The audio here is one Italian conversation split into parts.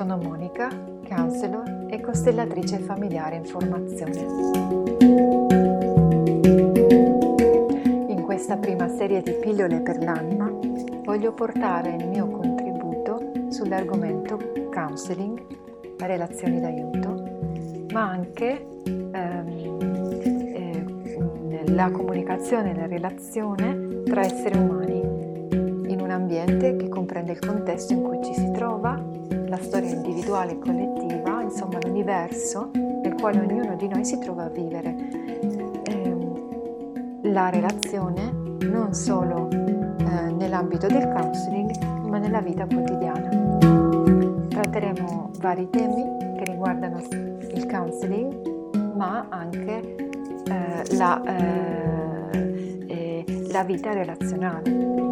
Sono Monica, counselor e costellatrice familiare in formazione. In questa prima serie di pillole per l'anima voglio portare il mio contributo sull'argomento counseling, relazioni d'aiuto, ma anche ehm, eh, la comunicazione e la relazione tra esseri umani in un ambiente che comprende il contesto in cui ci si trova, storia individuale e collettiva, insomma l'universo nel quale ognuno di noi si trova a vivere. Eh, la relazione non solo eh, nell'ambito del counseling, ma nella vita quotidiana. Tratteremo vari temi che riguardano il counseling, ma anche eh, la, eh, eh, la vita relazionale.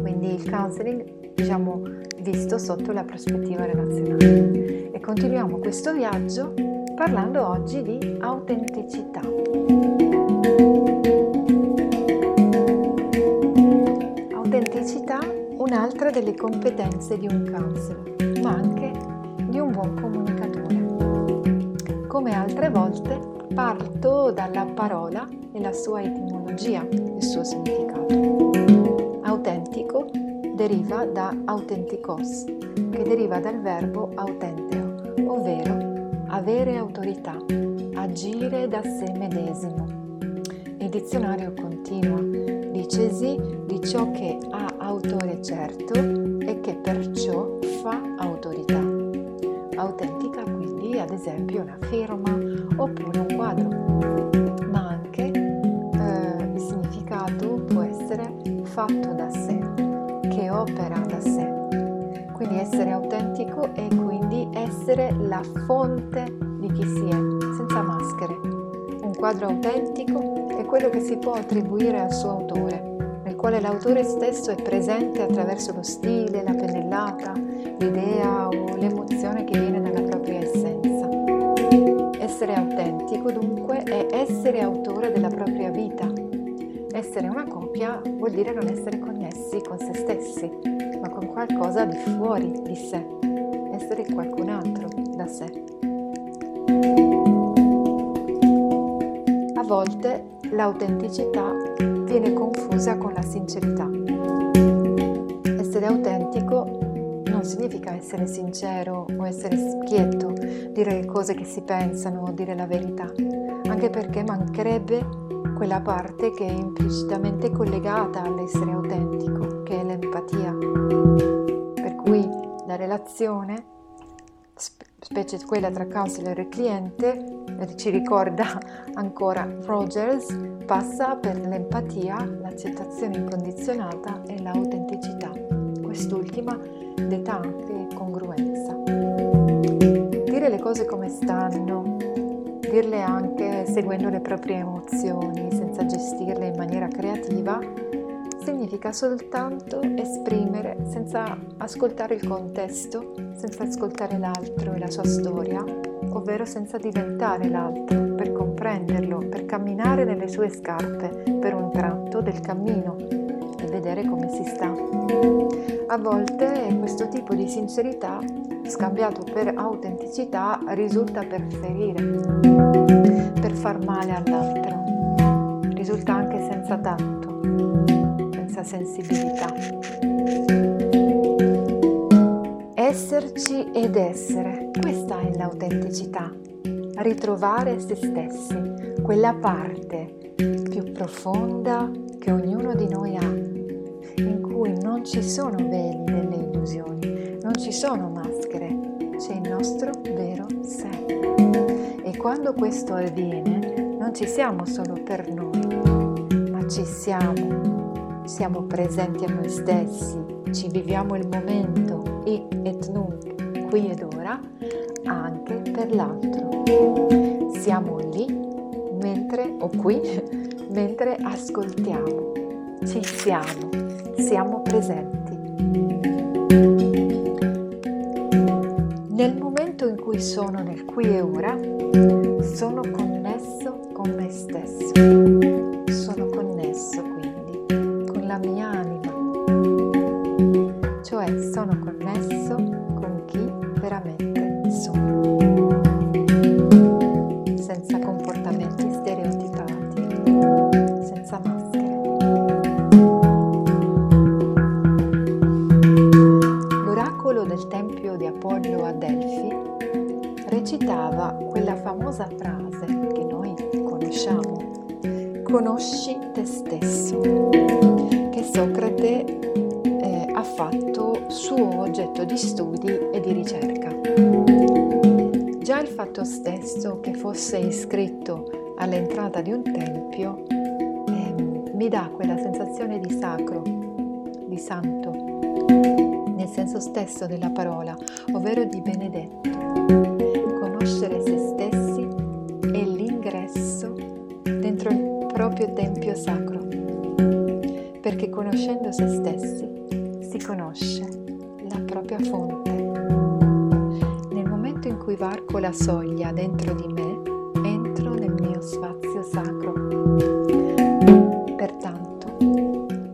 Quindi il counseling, diciamo, visto sotto la prospettiva relazionale. E continuiamo questo viaggio parlando oggi di autenticità. Autenticità, un'altra delle competenze di un counselor, ma anche di un buon comunicatore. Come altre volte parto dalla parola e la sua etimologia, il suo significato. Deriva da autenticos, che deriva dal verbo autenteo, ovvero avere autorità, agire da sé medesimo. Il dizionario continua, dicesi di ciò che ha autore certo e che perciò fa autorità. Autentica quindi ad esempio una firma oppure un quadro, ma anche eh, il significato può essere fatto da sé opera da sé. Quindi essere autentico è quindi essere la fonte di chi si è, senza maschere. Un quadro autentico è quello che si può attribuire al suo autore, nel quale l'autore stesso è presente attraverso lo stile, la pennellata, l'idea o l'emozione che viene dalla propria essenza. Essere autentico dunque è essere autore della propria vita, essere una coppia vuol dire non essere connessi con se stessi, ma con qualcosa di fuori di sé, essere qualcun altro da sé. A volte l'autenticità viene confusa con la sincerità. Essere autentico non significa essere sincero o essere schietto, dire le cose che si pensano o dire la verità, anche perché mancherebbe quella parte che è implicitamente collegata all'essere autentico, che è l'empatia. Per cui la relazione, specie quella tra counselor e cliente, eh, ci ricorda ancora Rogers, passa per l'empatia, l'accettazione incondizionata e l'autenticità. Quest'ultima detta anche congruenza. Dire le cose come stanno, dirle anche seguendo le proprie emozioni, senza gestirle in maniera creativa, significa soltanto esprimere senza ascoltare il contesto, senza ascoltare l'altro e la sua storia, ovvero senza diventare l'altro, per comprenderlo, per camminare nelle sue scarpe per un tratto del cammino e vedere come si sta. A volte questo tipo di sincerità scambiato per autenticità risulta per ferire, per far male all'altro, risulta anche senza tatto, senza sensibilità. Esserci ed essere, questa è l'autenticità, ritrovare se stessi, quella parte più profonda che ognuno di noi ha, in cui non ci sono veli delle illusioni, non ci sono maschere, c'è il nostro vero sé. E quando questo avviene, non ci siamo solo per noi, ma ci siamo, siamo presenti a noi stessi, ci viviamo il momento, hic et nunc, qui ed ora, anche per l'altro. Siamo lì mentre, o qui, mentre ascoltiamo, ci siamo, siamo presenti. Nel momento in cui sono nel qui e ora, sono connesso con me stesso. famosa frase che noi conosciamo, conosci te stesso, che Socrate eh, ha fatto suo oggetto di studi e di ricerca. Già il fatto stesso che fosse iscritto all'entrata di un tempio eh, mi dà quella sensazione di sacro, di santo, nel senso stesso della parola, ovvero di benedetto tempio sacro, perché conoscendo se stessi si conosce la propria fonte. Nel momento in cui varco la soglia dentro di me, entro nel mio spazio sacro. Pertanto,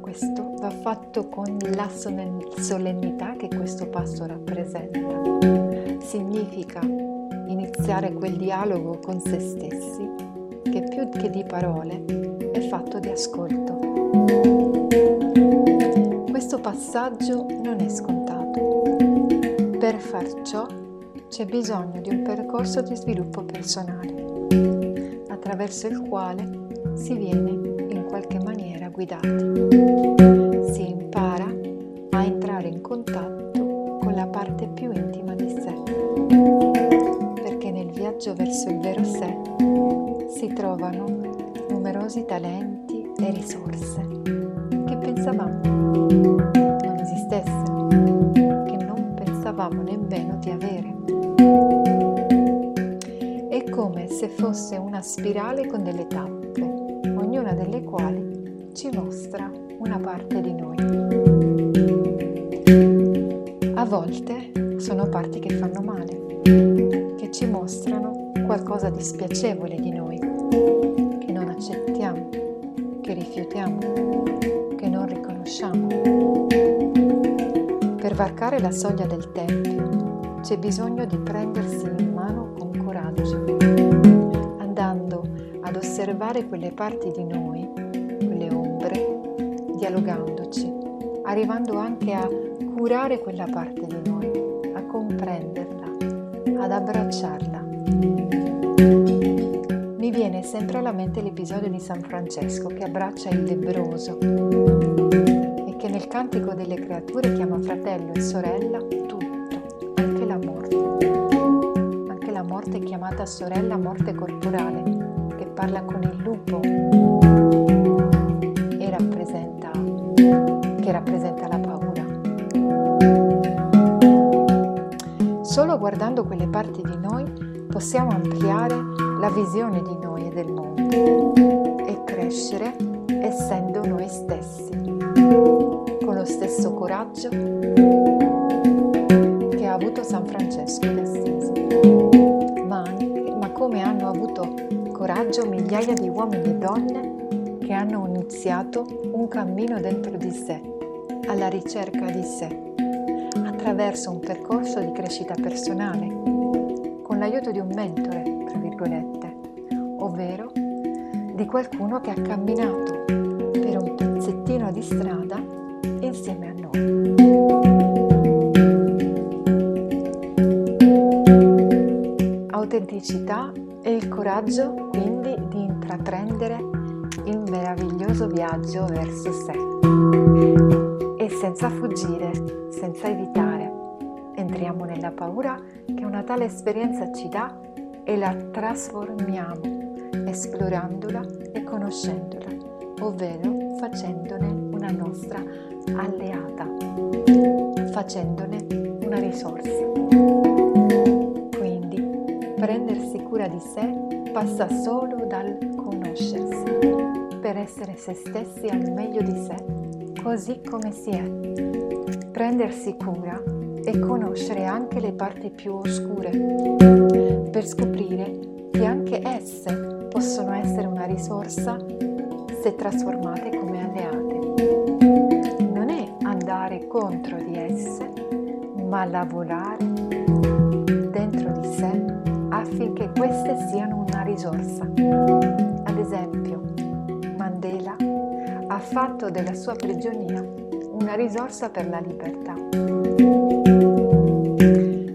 questo va fatto con la solennità che questo passo rappresenta. Significa iniziare quel dialogo con se stessi che più che di parole è fatto di ascolto. Questo passaggio non è scontato. Per far ciò c'è bisogno di un percorso di sviluppo personale, attraverso il quale si viene in qualche maniera guidati. Si impara a entrare in contatto con la parte più intima di sé, perché nel viaggio verso il numerosi talenti e risorse che pensavamo non esistessero, che non pensavamo nemmeno di avere. È come se fosse una spirale con delle tappe, ognuna delle quali ci mostra una parte di noi. A volte sono parti che fanno male, che ci mostrano qualcosa di spiacevole di noi, varcare la soglia del Tempio c'è bisogno di prendersi in mano con coraggio, andando ad osservare quelle parti di noi, quelle ombre, dialogandoci, arrivando anche a curare quella parte di noi, a comprenderla, ad abbracciarla. Mi viene sempre alla mente l'episodio di San Francesco che abbraccia il lebroso nel cantico delle creature chiama fratello e sorella tutto, anche la morte. Anche la morte è chiamata sorella morte corporale, che parla con il lupo e rappresenta, che rappresenta la paura. Solo guardando quelle parti di noi possiamo ampliare la visione di noi e del mondo e crescere essendo noi stessi, stesso coraggio che ha avuto San Francesco di Assisi, ma, anche, ma come hanno avuto coraggio migliaia di uomini e donne che hanno iniziato un cammino dentro di sé, alla ricerca di sé, attraverso un percorso di crescita personale, con l'aiuto di un mentore, tra virgolette, ovvero di qualcuno che ha camminato per un pezzettino di strada insieme a noi. Autenticità e il coraggio quindi di intraprendere il meraviglioso viaggio verso sé e senza fuggire, senza evitare. Entriamo nella paura che una tale esperienza ci dà e la trasformiamo, esplorandola e conoscendola, ovvero facendone una nostra alleata, facendone una risorsa. Quindi, prendersi cura di sé passa solo dal conoscersi, per essere se stessi al meglio di sé, così come si è. Prendersi cura e conoscere anche le parti più oscure, per scoprire che anche esse possono essere una risorsa se trasformate come andare contro di esse, ma lavorare dentro di sé affinché queste siano una risorsa. Ad esempio, Mandela ha fatto della sua prigionia una risorsa per la libertà.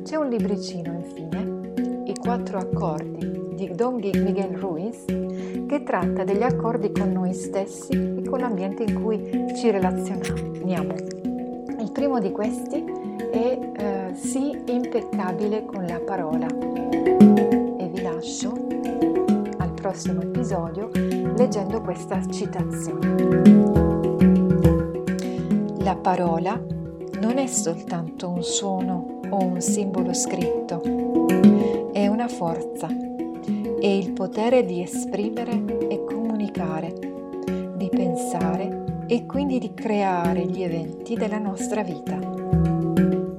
C'è un libricino, infine, I quattro accordi di Don Miguel Ruiz, che tratta degli accordi con noi stessi e con l'ambiente in cui ci relazioniamo. Il primo di questi è eh, sii impeccabile con la parola. E vi lascio al prossimo episodio leggendo questa citazione. La parola non è soltanto un suono o un simbolo scritto, è una forza, è il potere di esprimere e comunicare, di pensare e quindi di creare gli eventi della nostra vita.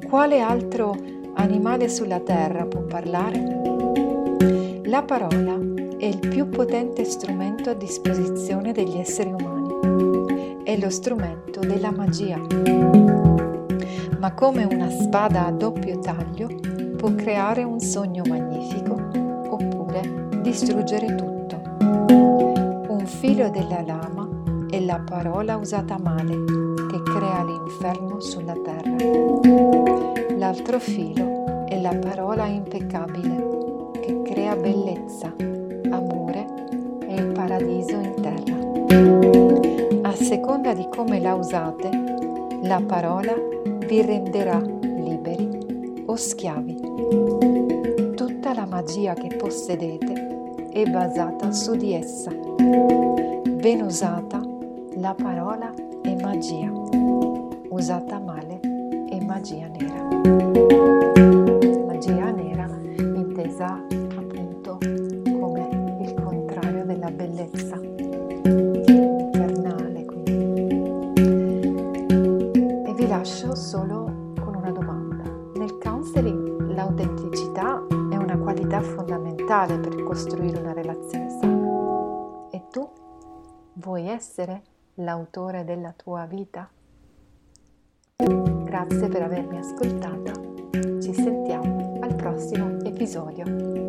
Quale altro animale sulla terra può parlare? La parola è il più potente strumento a disposizione degli esseri umani. È lo strumento della magia ma come una spada a doppio taglio può creare un sogno magnifico oppure distruggere tutto. Un filo della lama è la parola usata male che crea l'inferno sulla terra. L'altro filo è la parola impeccabile che crea bellezza, amore e il paradiso in terra. A seconda di come la usate, la parola vi renderà liberi o schiavi. Tutta la magia che possedete è basata su di essa. Ben usata, la parola è magia. Usata male è magia nera. Magia nera intesa appunto come il contrario della bellezza. lascio solo con una domanda. Nel counseling l'autenticità è una qualità fondamentale per costruire una relazione sana. E tu vuoi essere l'autore della tua vita? Grazie per avermi ascoltata. Ci sentiamo al prossimo episodio.